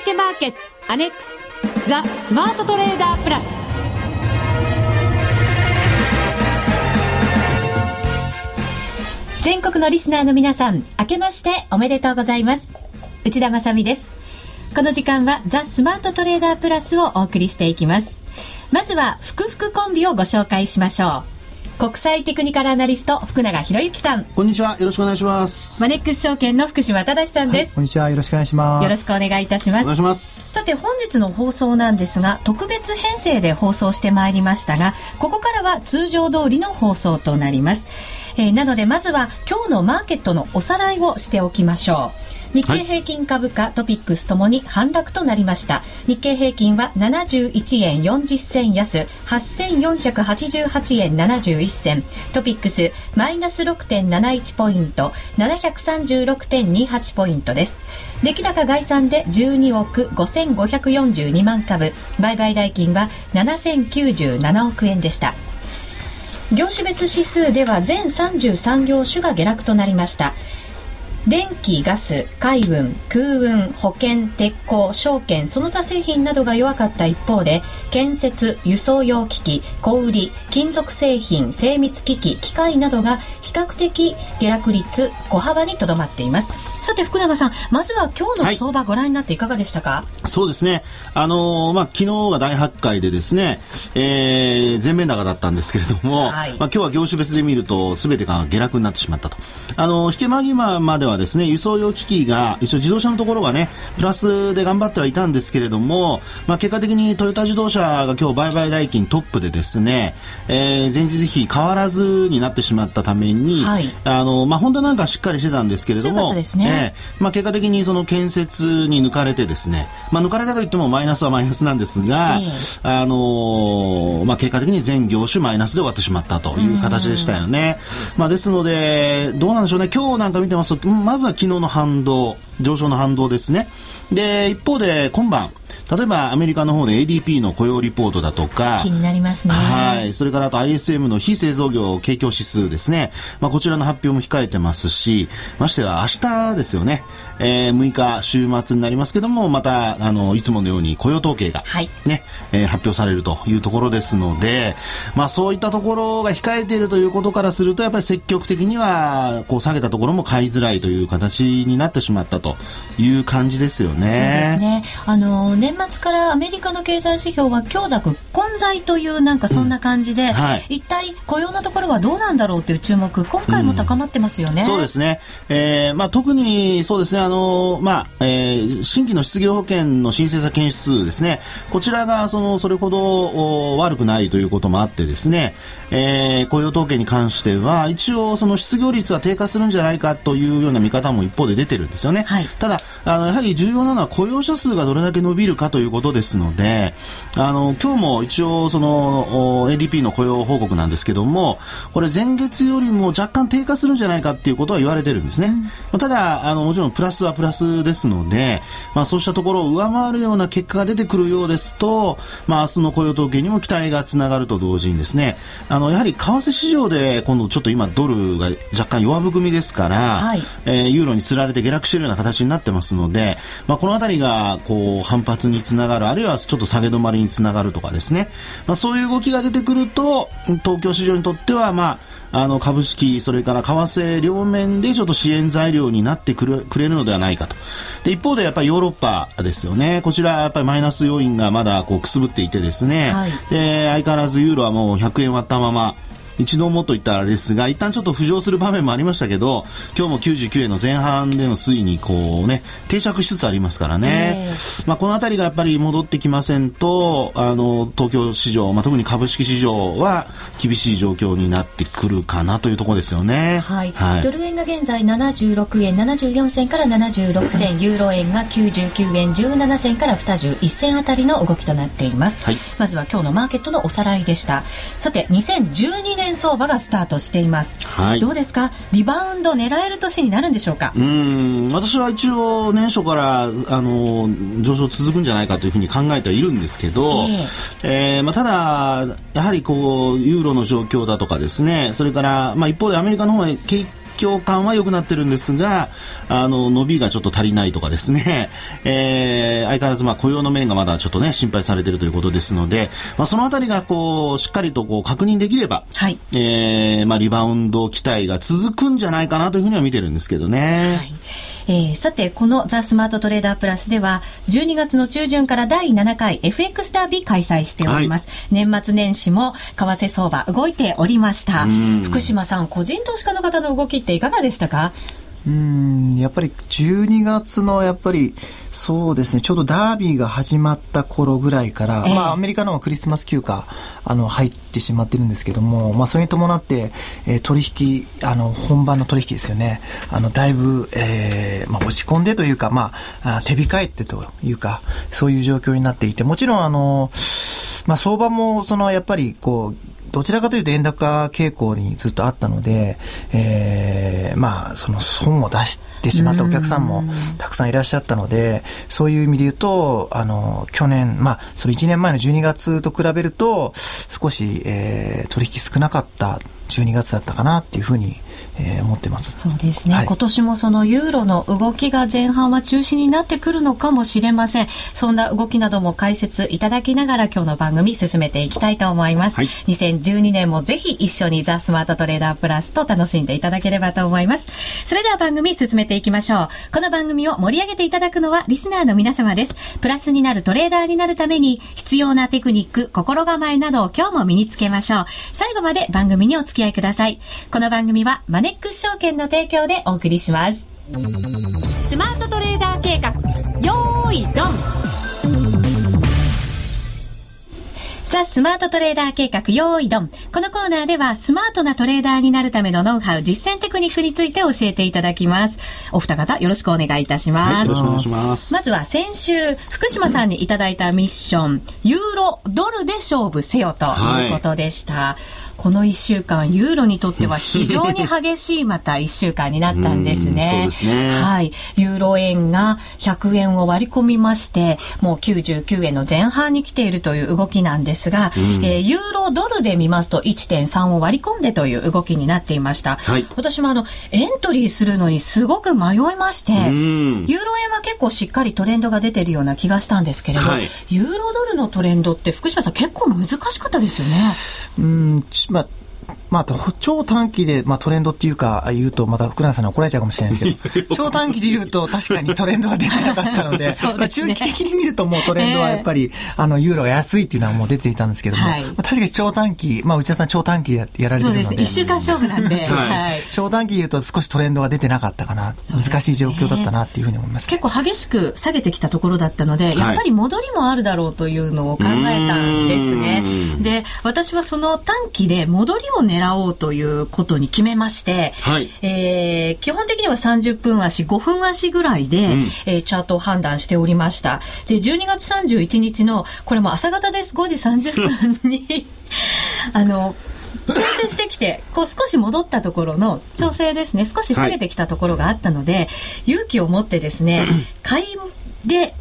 明けマーケッツアネックスザ・スマートトレーダープラス。全国のリスナーの皆さん明けましておめでとうございます。内田まさです。この時間はザ・スマートトレーダープラスをお送りしていきます。まずは福福コンビをご紹介しましょう。国際テクニカルアナリスト福永博之さん。こんにちは。よろしくお願いします。マネックス証券の福島正さんです、はい、こんにちは。よろしくお願いします。よろしくお願いいたします。お願いします。さて本日の放送なんですが特別編成で放送してまいりましたがここからは通常通りの放送となります。えー、なのでまずは今日のマーケットのおさらいをしておきましょう日経平均株価、トピックスともに反落となりました。日経平均は71円40銭安。8488円71銭。トピックスマイナス6.71ポイント。736.28ポイントです。出来高概算で12億5542万株。売買代金は7097億円でした。業種別指数では全33業種が下落となりました。電気、ガス、海運、空運、保険、鉄鋼、証券、その他製品などが弱かった一方で、建設、輸送用機器、小売、金属製品、精密機器、機械などが比較的下落率小幅にとどまっています。さて福永さんまずは今日の相場ご覧になっていかがでしたか、はい、そうですね。あのー、まあ昨日が大発会でですね、えー、全面高だったんですけれども、はい、まあ今日は業種別で見ると全てが下落になってしまったと。あの引け間際まではですね輸送用機器が一応自動車のところがねプラスで頑張ってはいたんですけれども、まあ結果的にトヨタ自動車が今日売買代金トップでですね、えー、前日比変わらずになってしまったために、はい、あのまあ本当なんかしっかりしてたんですけれども、ですね。えー、まあ、結果的にその建設に抜かれてですね、まあ、抜かれたといってもマイナスはマイナスなんですが、えー、あのー、まあ、結果的に全業種マイナスで終わってしまったという形でしたよね。まあ、ですので、どうなんでしょうね、今日なんか見てますと、まずは昨日の反動、上昇の反動ですね。で、一方で今晩、例えばアメリカの方で ADP の雇用リポートだとか気になりますね。はい。それからあと ISM の非製造業景況指数ですね、まあ、こちらの発表も控えてますしましては明日ですよね、えー、6日週末になりますけどもまたあのいつものように雇用統計がね、はい、えー、発表されるというところですので、まあ、そういったところが控えているということからするとやっぱり積極的にはこう下げたところも買いづらいという形になってしまったという感じですよね。そうですね。あの年末からアメリカの経済指標は強弱混在というなんかそんな感じで、うんはい、一体雇用のところはどうなんだろうという注目今回も高まってますよね。うん、そうですね、えーまあ、特にそうですねあの、まあえー、新規の失業保険の申請者件数ですね。こちらがそのそれほど悪くないということもあってですね、えー、雇用統計に関しては一応その失業率は低下するんじゃないかというような見方も一方で出てるんですよね。はい、ただあのやはり重要なのは雇用者数がどれだけ伸びるかということですので、あの、今日も一応その ADP の雇用報告なんですけども、これ前月よりも若干低下するんじゃないかっていうことは言われてるんですね。うん、ただ、あの、もちろんプラスはプラスですので、まあそうしたところを上回るような結果が出てくるようですと、まあ明日の雇用統計にも期待がつながると同時にですね、あの、やはり為替市場で今度ちょっと今ドルが若干弱含みですから、はい、えー、ユーロにつられて下落しているような形になってますので、まあこのあたりがこう反発につながる、あるいはちょっと下げ止まりにつながるとかですね、まあ、そういう動きが出てくると東京市場にとっては、まあ、あの株式、それから為替両面でちょっと支援材料になってくれくれるのではないかと。で一方でやっぱりヨーロッパですよね。こちらやっぱりマイナス要因がまだこうくすぶっていてですね、はい、で相変わらずユーロはもう100円割ったまま一度もといったらですが一旦ちょっと浮上する場面もありましたけど今日も99円の前半での推移にこうね定着しつつありますからね、まあ、この辺りがやっぱり戻ってきませんとあの東京市場、まあ、特に株式市場は厳しい状況になってくるかなというところですよね、はい、はい、ドル円が現在76円74銭から76銭ユーロ円が99円17銭から21銭あたりの動きとなっています、はい、まずは今日のマーケットのおさらいでした。さて2012年円相場がスタートしています、はい、どうですか？リバウンド狙える年になるんでしょうか？うん私は一応年初からあの上昇続くんじゃないかというふうに考えてはいるんですけど、えー、えー、まあ、ただやはりこうユーロの状況だとかですねそれから、まあ、一方でアメリカの方は景況感は良くなってるんですが、あの、伸びがちょっと足りないとかですね、えー、相変わらずまあ雇用の面がまだちょっとね、心配されているということですので、まあそのあたりがこう、しっかりとこう確認できれば、はい、えー、まあリバウンド期待が続くんじゃないかなというふうには見てるんですけどね。はいえー、さて、このザ・スマートトレーダープラスでは、12月の中旬から第7回 FX ダービー開催しております。はい、年末年始も為替相場動いておりました。福島さん、個人投資家の方の動きっていかがでしたか？うんやっぱり12月のやっぱりそうですねちょうどダービーが始まった頃ぐらいから、えー、まあアメリカのクリスマス休暇あの入ってしまってるんですけども、まあ、それに伴って、えー、取引あの本番の取引ですよね。あのだいぶ、えーまあ、押し込んでというか、まあ、手控えてというかそういう状況になっていてもちろんあのまあ、相場もそのやっぱりこうどちらかというと円高傾向にずっとあったので、えー、まあ、その損を出してしまったお客さんもたくさんいらっしゃったので、そういう意味で言うと、あの、去年、まあ、その1年前の12月と比べると、少し、えー、取引少なかった12月だったかなっていうふうにえー、思ってます。そうですね、はい、今年もそのユーロの動きが前半は中止になってくるのかもしれません。そんな動きなども解説いただきながら今日の番組進めていきたいと思います、はい、2012年もぜひ一緒にザ・スマートトレーダープラスと楽しんでいただければと思います。それでは番組進めていきましょう。この番組を盛り上げていただくのはリスナーの皆様です。プラスになるトレーダーになるために必要なテクニック心構えなどを今日も身につけましょう。最後まで番組にお付き合いください。この番組はマネックス証券の提供でお送りしますスマートトレーダー計画よーいドンザ・スマートトレーダー計画用意ドン。このコーナーではスマートなトレーダーになるためのノウハウ、実践テクニックについて教えていただきます。お二方よろしくお願いいたします。はい、よろしくお願いします。まずは先週、福島さんにいただいたミッション、ユーロ、ドルで勝負せよということでした。はいこの1週間、ユーロにとっては非常に激しいまた1週間になったんですね。そうですね。はい。ユーロ円が100円を割り込みまして、もう99円の前半に来ているという動きなんですが、うん、えー、ユーロドルで見ますと1.3を割り込んでという動きになっていました。はい、私もあの、エントリーするのにすごく迷いまして、ユーロ円は結構しっかりトレンドが出てるような気がしたんですけれど、はい、ユーロドルのトレンドって福島さん結構難しかったですよね。うんまあまあ、超短期で、まあ、トレンドっていうか、言うと、また福永さんに怒られちゃうかもしれないですけど、超短期で言うと、確かにトレンドが出てなかったので、でね、まあ、中期的に見るともうトレンドはやっぱり、えー、あの、ユーロが安いっていうのはもう出ていたんですけども、はい、まあ、確かに超短期、まあ、内田さん超短期でやられてるので。一週間勝負なんで。はい。超短期で言うと少しトレンドが出てなかったかな、難しい状況だったなっていうふうに思います、結構激しく下げてきたところだったので、やっぱり戻りもあるだろうというのを考えたんですね。で、私はその短期で戻りを狙おうということに決めまして、はい、えー、基本的には30分足、5分足ぐらいで、うん、えー、チャートを判断しておりました。で、12月31日の、これも朝方です、5時30分に あの、調整してきて、こう少し戻ったところの調整ですね、少し下げてきたところがあったので、はい、勇気を持ってですね、買いで、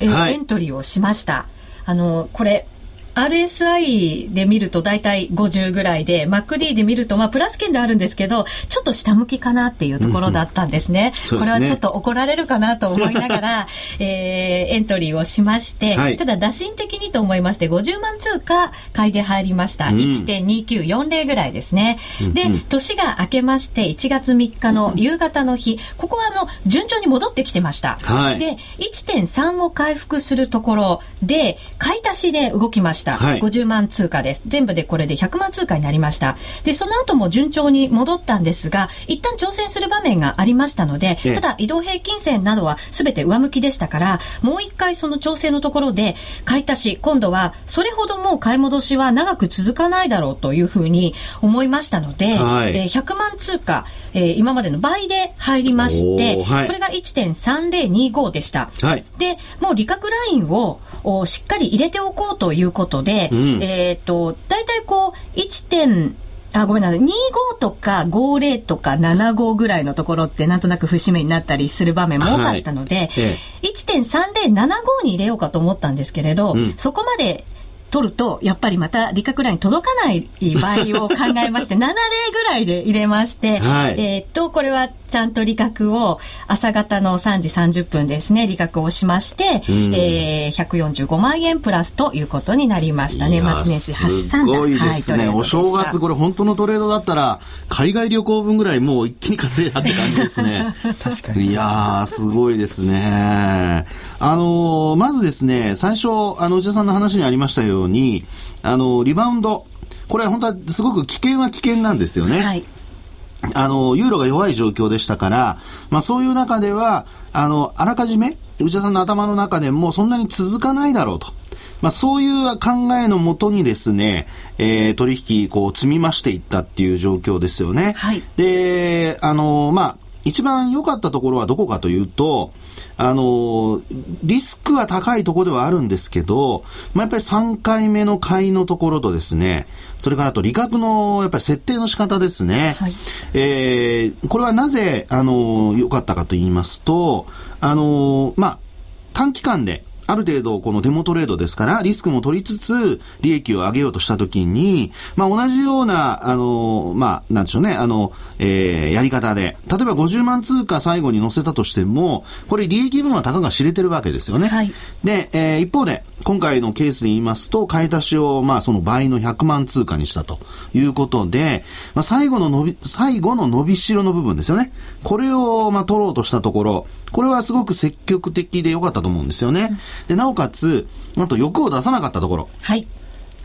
えーはい、エントリーをしました。あの、これ、RSI で見ると大体50ぐらいで、MacD で見ると、まあ、プラス圏であるんですけど、ちょっと下向きかなっていうところだったんですね。うん、これはちょっと怒られるかなと思いながら、えー、エントリーをしまして、はい、ただ打診的にと思いまして、50万通貨買いで入りました。うん、1.2940ぐらいですね。で、年が明けまして、1月3日の夕方の日、ここはあの、順調に戻ってきてました。はい、で、1.3を回復するところで、買い足しで動きました。はい、50万通貨です。全部でこれで100万通貨になりました。で、その後も順調に戻ったんですが、一旦挑戦する場面がありましたので、ただ移動平均線などは全て上向きでしたから、もう一回その調整のところで買い足し、今度はそれほどもう買い戻しは長く続かないだろうというふうに思いましたので、はい、えー、100万通貨、えー、今までの倍で入りまして、はい、これが1.3025でした。はい、で、もう利確ラインをしっかり入れておこうということで、うん、えっ、ー、と、大体こう、1点、あ、ごめんなさい。25とか50とか75ぐらいのところってなんとなく節目になったりする場面も多かったので、はいええ、1.3075に入れようかと思ったんですけれど、うん、そこまで取ると、やっぱりまた利確ライン届かない場合を考えまして、7例ぐらいで入れまして、はい、えっと、これはちゃんと利確を朝方の3時30分ですね、利確をしまして、うん、えー、145万円プラスということになりました。年末年始8三すごいですね、はい、お正月これ本当のトレードだったら、海外旅行分ぐらいもう一気に稼いだって感じですね。確かに。いやー、すごいですね。あのー、まずですね、最初、あの、内田さんの話にありましたように、あの、リバウンド、これは本当はすごく危険は危険なんですよね。はい。あの、ユーロが弱い状況でしたから、まあそういう中では、あの、あらかじめ、内田さんの頭の中でもそんなに続かないだろうと。まあそういう考えのもとにですね、えー、取引、こう積み増していったっていう状況ですよね。はい。で、あの、まあ、一番良かったところはどこかというと、あの、リスクは高いところではあるんですけど、まあ、やっぱり3回目の買いのところとですね、それからあと利確のやっぱり設定の仕方ですね。はい、えー、これはなぜ、あの、良かったかと言いますと、あの、まあ、短期間である程度このデモトレードですから、リスクも取りつつ、利益を上げようとしたときに、まあ同じような、あの、まあなんでしょうね、あの、えー、やり方で、例えば50万通貨最後に載せたとしても、これ利益分はたかが知れてるわけですよね。はい、で、えー、一方で、今回のケースで言いますと、買い足しを、まあその倍の100万通貨にしたということで、まあ最後の伸び、最後の伸びしろの部分ですよね。これを、まあ取ろうとしたところ、これはすごく積極的で良かったと思うんですよね。うんで、なおかつ、なんと欲を出さなかったところ。はい。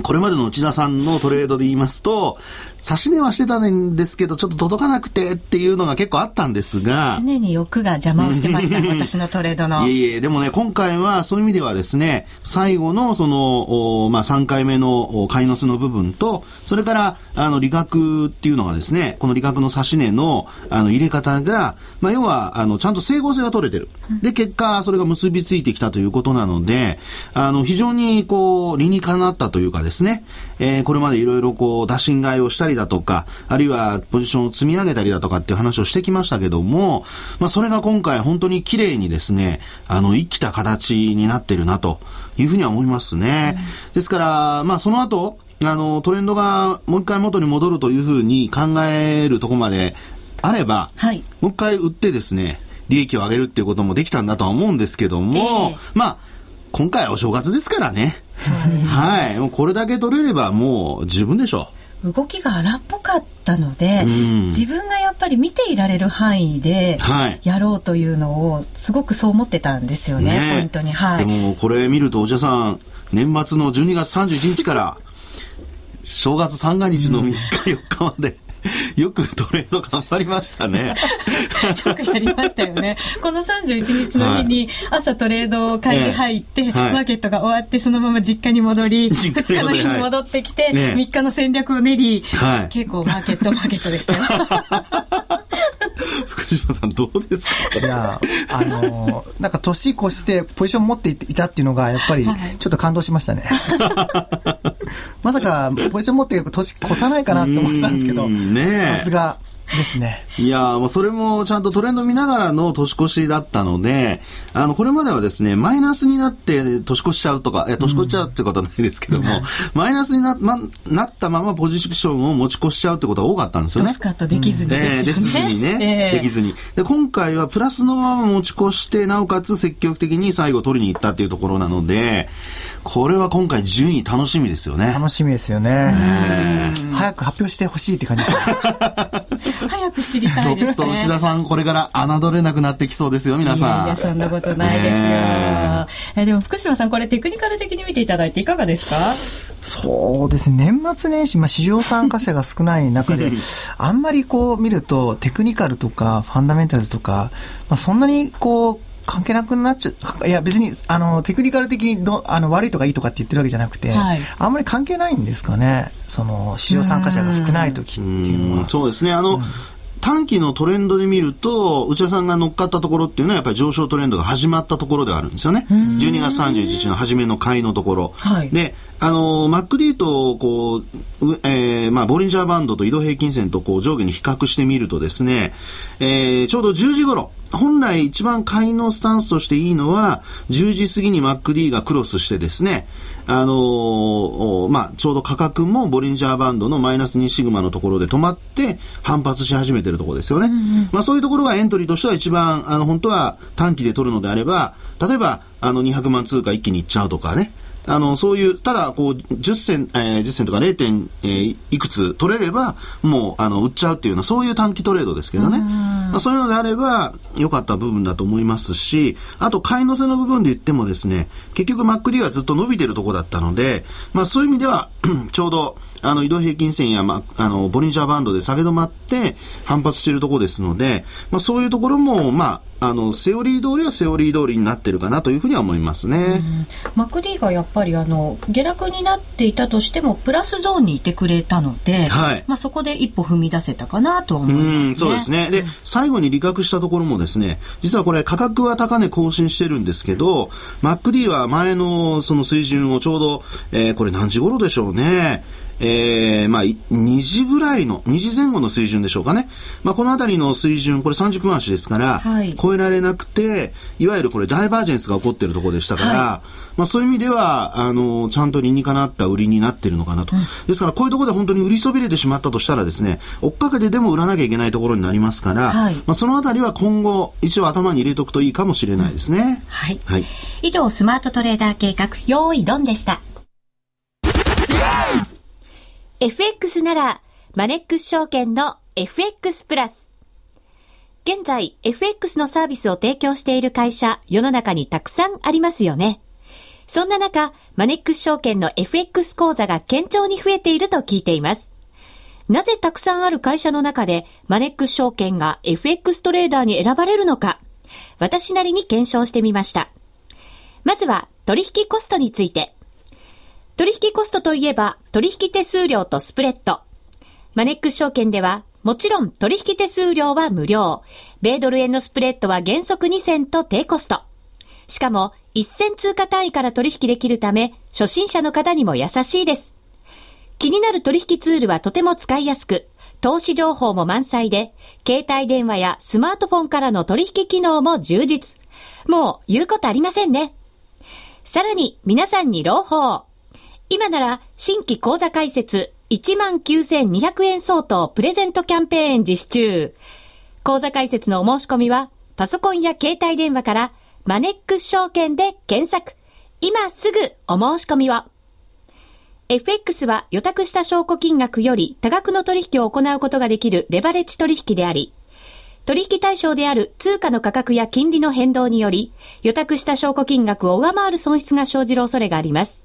これまでの内田さんのトレードで言いますと、差し値はしてたんですけど、ちょっと届かなくてっていうのが結構あったんですが。常に欲が邪魔をしてました、私のトレードの。いえいえ、でもね、今回はそういう意味ではですね、最後のその、まあ、3回目の買いのせの部分と、それから、あの、利確っていうのがですね、この利確の差し値の、あの、入れ方が、まあ、要は、あの、ちゃんと整合性が取れてる。で、結果、それが結びついてきたということなので、あの、非常に、こう、理にかなったというかですね、えー、これまでいろいろこう、打診買いをしたりだとか、あるいはポジションを積み上げたりだとかっていう話をしてきましたけども、まあ、それが今回本当に綺麗にですね、あの、生きた形になってるなというふうには思いますね。うん、ですから、まあ、その後、あの、トレンドがもう一回元に戻るというふうに考えるところまであれば、はい、もう一回売ってですね、利益を上げるっていうこともできたんだとは思うんですけども、えー、まあ、今回はお正月ですからね。はい。もうこれだけ取れればもう十分でしょう。動きが荒っぽかったので、うん、自分がやっぱり見ていられる範囲でやろうというのをすごくそう思ってたんですよね、ねポイントに。はい。でもこれ見るとお茶さん、年末の12月31日から正月三が日の3日4日まで よくトレード頑張りましたね。よくやりましたよね。この31日の日に朝トレード会に入って、はい、マーケットが終わってそのまま実家に戻り、2日の日に戻ってきて、はいね、3日の戦略を練り、はい、結構マーケットマーケットでしたよ。福島さんどうですか？いや、あのー、なんか年越してポジション持っていたっていうのがやっぱりちょっと感動しましたね。まさかポジション持って年越さないかなって思ってたんですけど、さすがですね。いやもうそれもちゃんとトレンド見ながらの年越しだったので、あの、これまではですね、マイナスになって年越しちゃうとか、いや、年越しちゃうってことはないですけども、うん、マイナスにな,、ま、なったままポジションを持ち越しちゃうってことは多かったんですよね。スカットできずにです、ね、えー、できずにね、えー、できずに。で、今回はプラスのまま持ち越して、なおかつ積極的に最後取りに行ったっていうところなので、これは今回順位楽しみですよね。楽しみですよね。早く発表してほしいって感じ 早く知りたいです、ね、ちょっと内田さん、これから侮れなくなってきそうですよ、皆さん。いやいや、そんなことないですよ。えー、でも福島さん、これテクニカル的に見ていただいていかがですか？そうですね。年末年始、まあ、市場参加者が少ない中で、あんまりこう見ると、テクニカルとか、ファンダメンタルズとか、まあ、そんなにこう、関係なくなっちゃう。いや、別に、あの、テクニカル的にど、あの、悪いとかいいとかって言ってるわけじゃなくて、はい、あんまり関係ないんですかね。その、市場参加者が少ない時っていうのは。そうですね。あの、うん短期のトレンドで見ると、内田さんが乗っかったところっていうのはやっぱり上昇トレンドが始まったところではあるんですよね。12月31日の初めの買いのところ。はい、で、あの、MacD と、こう、えー、まあ、ボリンジャーバンドと移動平均線とこう上下に比較してみるとですね、えー、ちょうど10時頃、本来一番買いのスタンスとしていいのは、10時過ぎに MacD がクロスしてですね、あのー、まあ、ちょうど価格もボリンジャーバンドのマイナス2シグマのところで止まって反発し始めてるところですよね。うんうん、まあ、そういうところがエントリーとしては一番、あの、本当は短期で取るのであれば、例えば、あの、200万通貨一気にいっちゃうとかね。あの、そういう、ただ、こう、10銭、えー、10銭とか 0. 点、えー、いくつ取れれば、もう、あの、売っちゃうっていうような、そういう短期トレードですけどね。まあ、そういうのであれば、良かった部分だと思いますし、あと、買い乗せの部分で言ってもですね、結局 MacD はずっと伸びてるとこだったので、まあ、そういう意味では ちょうど、あの、移動平均線や、まあ、あの、ボリンジャーバンドで下げ止まって反発しているところですので、まあ、そういうところも、まあ、あの、セオリー通りはセオリー通りになってるかなというふうには思いますね。マクディがやっぱり、あの、下落になっていたとしても、プラスゾーンにいてくれたので、はい。まあ、そこで一歩踏み出せたかなと思います、ね、うん、そうですね。で、最後に利確したところもですね、実はこれ価格は高値更新してるんですけど、マック D は前のその水準をちょうど、えー、これ何時頃でしょうね。えー、まあ、2時ぐらいの、2時前後の水準でしょうかね。まあ、このあたりの水準、これ30分足ですから、はい、超えられなくて、いわゆるこれダイバージェンスが起こっているところでしたから、はい、まあ、そういう意味では、あの、ちゃんと理にかなった売りになっているのかなと。うん、ですから、こういうところで本当に売りそびれてしまったとしたらですね、追っかけてでも売らなきゃいけないところになりますから、はい、まあ、そのあたりは今後、一応頭に入れておくといいかもしれないですね。はい。以上、スマートトレーダー計画、用意ドンでした。FX なら、マネックス証券の FX プラス。現在、FX のサービスを提供している会社、世の中にたくさんありますよね。そんな中、マネックス証券の FX 講座が堅調に増えていると聞いています。なぜたくさんある会社の中で、マネックス証券が FX トレーダーに選ばれるのか、私なりに検証してみました。まずは、取引コストについて。取引コストといえば、取引手数料とスプレッド。マネックス証券では、もちろん取引手数料は無料。米ドル円のスプレッドは原則2銭と低コスト。しかも、1銭通貨単位から取引できるため、初心者の方にも優しいです。気になる取引ツールはとても使いやすく、投資情報も満載で、携帯電話やスマートフォンからの取引機能も充実。もう言うことありませんね。さらに皆さんに朗報。今なら新規講座開設19,200円相当プレゼントキャンペーン実施中。講座開設のお申し込みはパソコンや携帯電話からマネックス証券で検索。今すぐお申し込みを。FX は予託した証拠金額より多額の取引を行うことができるレバレッジ取引であり、取引対象である通貨の価格や金利の変動により、予託した証拠金額を上回る損失が生じる恐れがあります。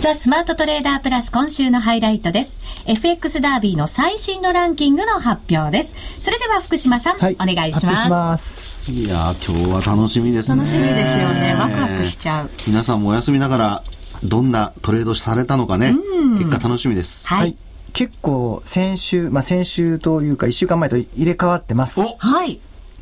ザ・スマートトレーダープラス今週のハイライトです。FX ダービーの最新のランキングの発表です。それでは福島さん、はい、お願いします。ますいや今日は楽しみですね。楽しみですよね。ワクワクしちゃう。皆さんもお休みながら、どんなトレードされたのかね、結果楽しみです。はい。結構先週、まあ先週というか1週間前と入れ替わってます。はい。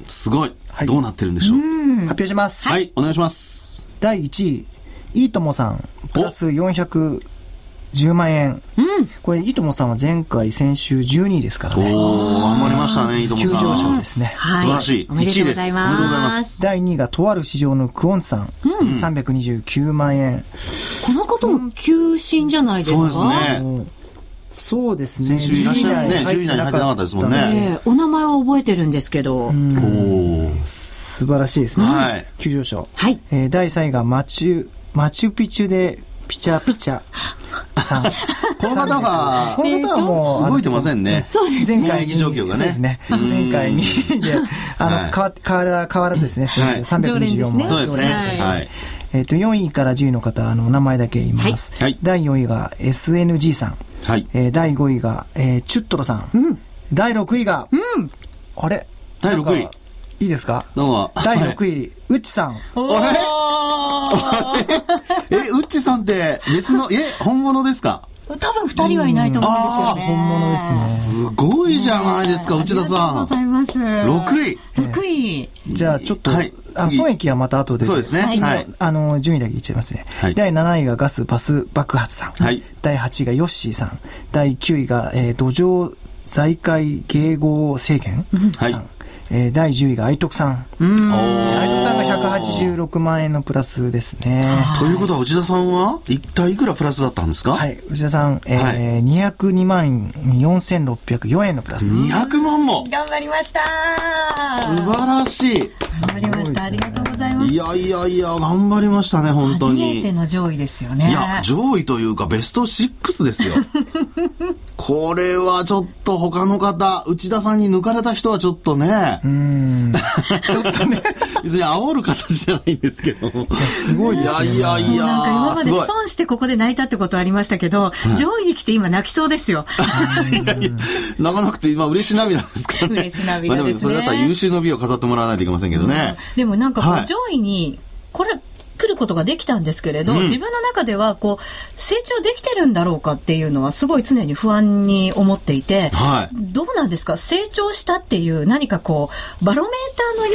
すごい。はい、どうなってるんでしょう。発表します。はい、お願いします。第1位、いいともさん、プラス410万円。うん。これ、いいともさんは前回、先週12位ですからね。おお頑張りましたね、いいともさん。急上昇ですね。はい。素晴らしい。1位です。おめでとうございます。第2位が、とある市場のクオンさん。うん。329万円。この方も急進じゃないですか、そうですね。そうですね。先週いらっしゃるね。10位以内に入ってなかったですもんね。お名前は覚えてるんですけど。お素晴らしいですね。はい。急上昇。はい。えー、第3位がマチュ、マチュピチュでピチャピチャさん。この方が、この方はもう、動いてませんね。そうですね。前回状況がね。そうですね。前回に、で、あの、変わら、変わらずですね、324万。そうですね。はい。えっと、4位から10位の方、あの、名前だけ言います。はい。第4位が SNG さん。はい。え第5位が、えチュットロさん。うん。第6位が、うん。あれ？第6位いいですか？どうも。第6位、うっちさん。あれ え、うっちさんって別の、え、本物ですか？多分二人はいないと思うんですよね。本物ですね。すごいじゃないですか、内田さん。ありがとうございます。6位。6位。じゃあちょっと、はいあ次損益はまた後で。そうですねはいあの、順位だけ言っちゃいますね。はい第7位がガスバス爆発さん。はい第8位がヨッシーさん。第9位が、えー土壌財界迎合制限さん。はいえー第10位が愛徳さん。お愛ー徳さんが186万円のプラスですね。ということは内田さんは一体いくらプラスだったんですか？はい。内田さん、えーはい202万4604円のプラス。200万も頑張りました素晴らしい。頑張りました。ありがとうございます。いやいやいや、頑張りましたね、本当初めてに。の上位ですよね。いや、上位というかベスト6ですよ。これはちょっと他の方、内田さんに抜かれた人はちょっとね、うーん。ちょっとね、別に煽る形じゃないんですけども。すごいですよね。いやいやいやなんか今ま。で損してここで泣いたってことありましたけど、上位に来て今泣きそうですよ。泣かなくて今嬉し涙ですからね。嬉し涙まあですねもそれだったら優秀の美を飾ってもらわないといけませんけどね。でもなんかこう、はい上位に、これ、来ることができたんですけれど、うん。自分の中ではこう成長できてるんだろうかっていうのはすごい常に不安に思っていて、はい。どうなんですか？成長したっていう何かこうバロメー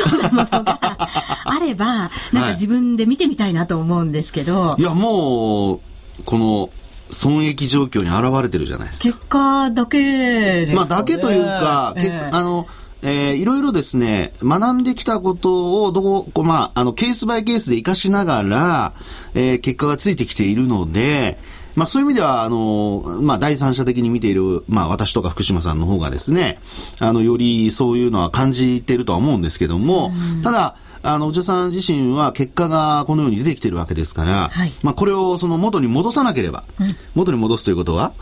ターのようなものが あればなんか自分で見てみたいなと思うんですけど、いや、もう、この、損益状況に現れてるじゃないですか。結果だけね。まあ、だけというか、ええ。結あの、えーいろいろですね、学んできたことを、どこ、まあ、あの、ケースバイケースで活かしながら、えー結果がついてきているので、まあ、そういう意味では、あの、まあ、第三者的に見ている、まあ、私とか福島さんの方がですね、あの、よりそういうのは感じているとは思うんですけども、ただ、あの、お茶さん自身は結果がこのように出てきてるわけですから、はい。まあ、これをその元に戻さなければ、元に戻すということは、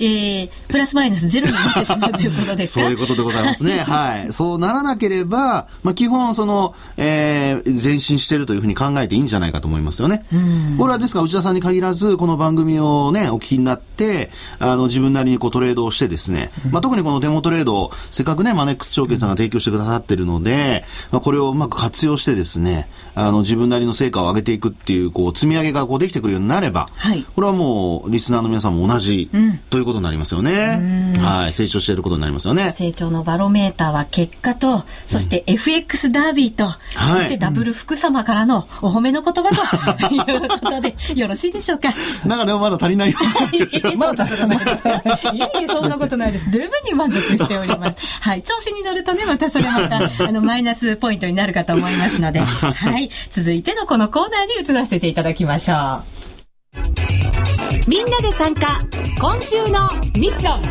えープラスマイナスゼロになってしまうということですか？そういうことでございますね。はい。そうならなければ、まあ、基本、その、えー前進しているというふうに考えていいんじゃないかと思いますよね。これはですから、内田さんに限らず、この番組をね、お聞きになって、あの、自分なりにこうトレードをしてですね、まあ、特にこのデモトレードを、せっかくね、マネックス証券さんが提供してくださってるので、まあ、これをうまく活用してですね、あの、自分なりの成果を上げていくっていう、こう、積み上げがこうできてくるようになれば、はいこれはもう、リスナーの皆さんも同じ、ということになりますよね。はい。成長していることになりますよね。成長のバロメーターは結果と、そして FX ダービーと、そしてダブル福様からのお褒めの言葉と いうことで、よろしいでしょうか？なんかでもまだ足りないよまだそんないですよ。いえいえ、そんなことないです。十分に満足しております。はい。調子に乗るとね、またそれまた、あの、マイナスポイントになるかと思いますので、はい。続いてのこのコーナーに移らせていただきましょう。みんなで参加、今週のミッション。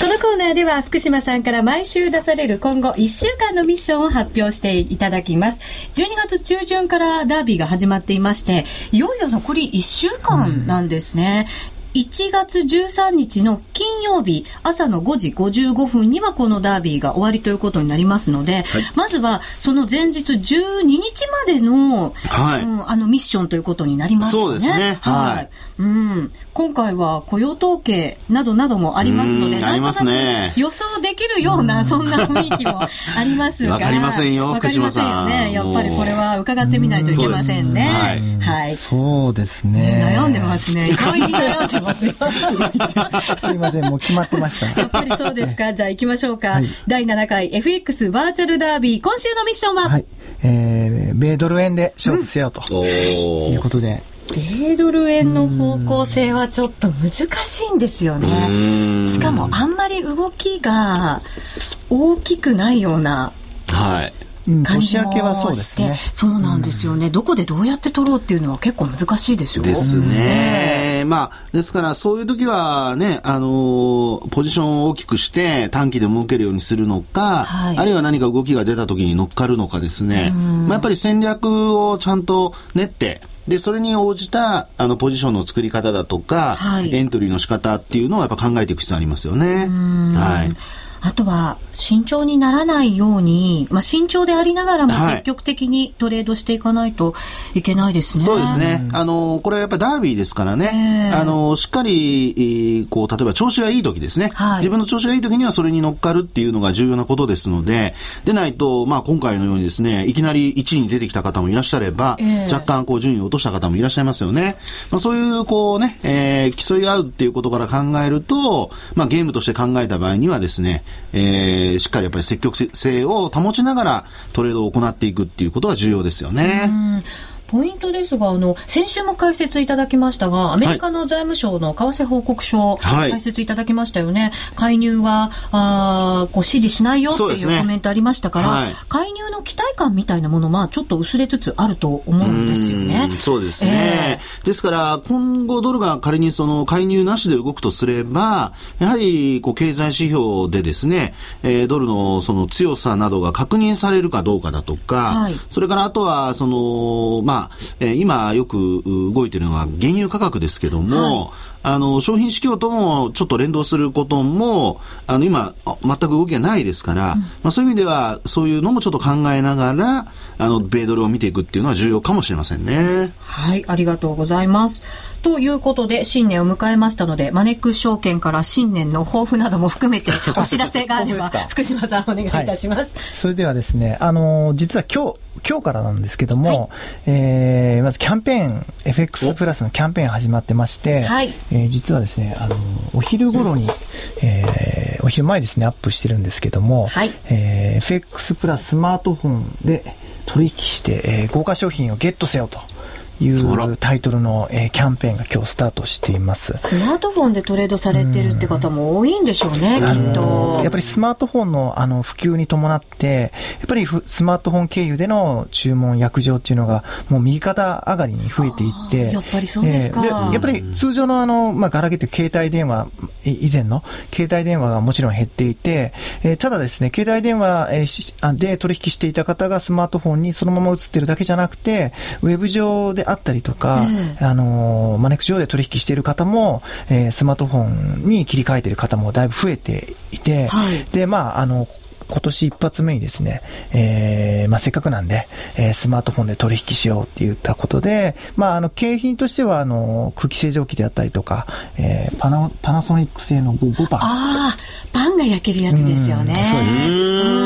このコーナーでは福島さんから毎週出される今後1週間のミッションを発表していただきます。12月中旬からダービーが始まっていまして、いよいよ残り1週間なんですね。1月13日の金曜日朝の5時55分にはこのダービーが終わりということになりますので、まずはその前日12日までの、はい。うんあのミッションということになりますよね。そうですね。はい。うん、今回は雇用統計などなどもありますので、うんありますねなんとなく予想できるような、そんな雰囲気もありますが。わかりませんよわかりませんよね。福島さんやっぱりこれは伺ってみないといけませんね。そうですはい。そうですね。悩んでますね。意外に悩んでますよ。すいません、もう決まってました。やっぱりそうですか。じゃあ行きましょうか。はい第7回 FX バーチャルダービー、今週のミッションは、はい。えー、米ドル円で勝負せよとおいうことで、米ドル円の方向性はちょっと難しいんですよね。しかもあんまり動きが大きくないようなはい。うん、感じも年明けはそうでして、すね。そうなんですよね。どこでどうやって取ろうっていうのは結構難しいですよ。ですね。まあ、ですから、そういう時はね、あのーポジションを大きくして短期で儲けるようにするのか、はいあるいは何か動きが出た時に乗っかるのかですね。まあ、やっぱり戦略をちゃんと練って、で、それに応じた、あの、ポジションの作り方だとか、はいエントリーの仕方っていうのをやっぱ考えていく必要ありますよね。はい。あとは慎重にならないように、まあ、慎重でありながらも積極的にトレードしていかないといけないですね。そうですね。あの、これやっぱりダービーですからね。あの、しっかり、こう、例えば調子がいい時ですね、はい、自分の調子がいい時にはそれに乗っかるっていうのが重要なことですので、でないと、まあ今回のようにですね、いきなり1位に出てきた方もいらっしゃれば、えー、若干こう順位を落とした方もいらっしゃいますよね。まあそういうこうね、えー、競い合うっていうことから考えると、まあゲームとして考えた場合にはですね、えー、しっかりやっぱり積極性を保ちながらトレードを行っていくっていうことが重要ですよね。ポイントですが、あの、先週も解説いただきましたが、アメリカの財務省の為替報告書、はい、解説いただきましたよね。介入は、あこう指示しないよっていうコメントありましたから、ねはい、介入の期待感みたいなものは、ちょっと薄れつつあると思うんですよね。そうですね。えー、ですから、今後ドルが仮にその介入なしで動くとすれば、やはり、こう、経済指標でですね、えー、ドルのその強さなどが確認されるかどうかだとか、はい、それからあとは、その、まあ、えー、今よく動いているのは原油価格ですけども、はいあの、商品指標ともちょっと連動することも、あの、今、全く動きがないですから、うん、まあそういう意味では、そういうのもちょっと考えながら、あの、米ドルを見ていくっていうのは重要かもしれませんね。はい、ありがとうございます。ということで、新年を迎えましたので、マネックス証券から新年の抱負なども含めて、お知らせがあれば、福島さんお願いいたします。はい、それではですね、あの、実は今日、今日からなんですけども、はい、えー、まずキャンペーン、FX プラスのキャンペーン始まってまして、はい、えー、実はですね、あの、お昼頃に、えー、お昼前ですね、アップしてるんですけども、はい、えー、FX プラススマートフォンで取引して、えー、豪華商品をゲットせよと。いうタイトルの、えー、キャンペーンが今日スタートしています。スマートフォンでトレードされてるって方も多いんでしょうね、きっと。やっぱりスマートフォンのあの普及に伴ってやっぱりスマートフォン経由での注文約定っていうのがもう右肩上がりに増えていってやっぱりそうですか、えー、やっぱり通常のあの、まあ、ガラケーって携帯電話以前の携帯電話がもちろん減っていて、えー、ただですね携帯電話で取引していた方がスマートフォンにそのまま映ってるだけじゃなくてウェブ上であったりとか、えー、あの、マネックス上で取引している方も、えー、スマートフォンに切り替えている方もだいぶ増えていて、はい、で、まあ、あの、今年一発目にですね、えー、まあ、せっかくなんで、えー、スマートフォンで取引しようって言ったことで、まあ、あの、景品としては、あの、空気清浄機であったりとか、えー、パナ、パナソニック製の 5, 5パン。ああ、パンが焼けるやつですよね。そうで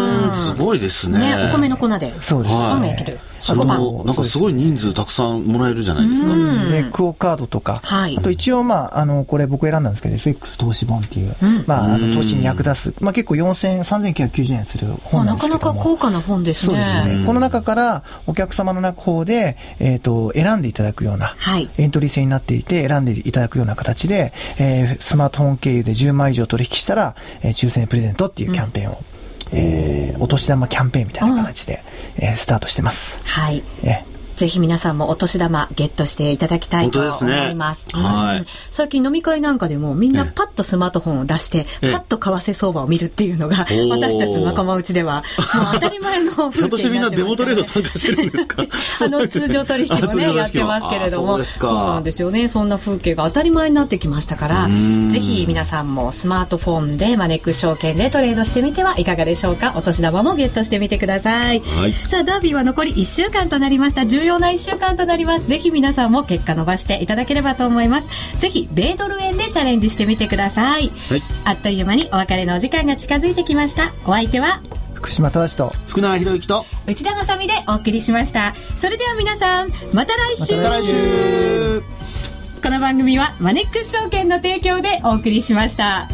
す。すごいですね。ね、お米の粉で。そうです。パンが焼ける。そのなんかすごい人数たくさんもらえるじゃないですか。で、クオカードとか、はい、あと一応、まあ、あの、これ僕選んだんですけど、FX 投資本っていう、うん、まあ、あの投資に役立つ、まあ結構4000、3990円する本なんですけどなかなか高価な本ですね。そうですね。この中からお客様の方で、えっ、ー、と、選んでいただくような、はい、エントリー制になっていて、選んでいただくような形で、えー、スマートフォン経由で10万以上取引したら、えー、抽選プレゼントっていうキャンペーンを、うんえー、お年玉キャンペーンみたいな形で、えー、スタートしてます。はい。えぜひ皆さんもお年玉ゲットしていただきたいと思います。すねはい、最近飲み会なんかでもみんなパッとスマートフォンを出して、パッと為替相場を見るっていうのが、私たちの仲間内では、もう当たり前の風景になってます、ね。みんなデモトレード参加してるんですか？あの、通常取引もね、やってますけれども、そうなんですよね。そんな風景が当たり前になってきましたから、ぜひ皆さんもスマートフォンでマネック証券でトレードしてみてはいかがでしょうか？お年玉もゲットしてみてください。はい、さあ、ダービーは残り1週間となりました。重要な1週間とななります。ぜひ皆さんも結果伸ばしていただければと思います。ぜひ、米ドル円でチャレンジしてみてください。はい、あっという間にお別れのお時間が近づいてきました。お相手は、福島正と福永博之と内田まさでお送りしました。それでは皆さん、また来週。また来週この番組はマネックス証券の提供でお送りしました。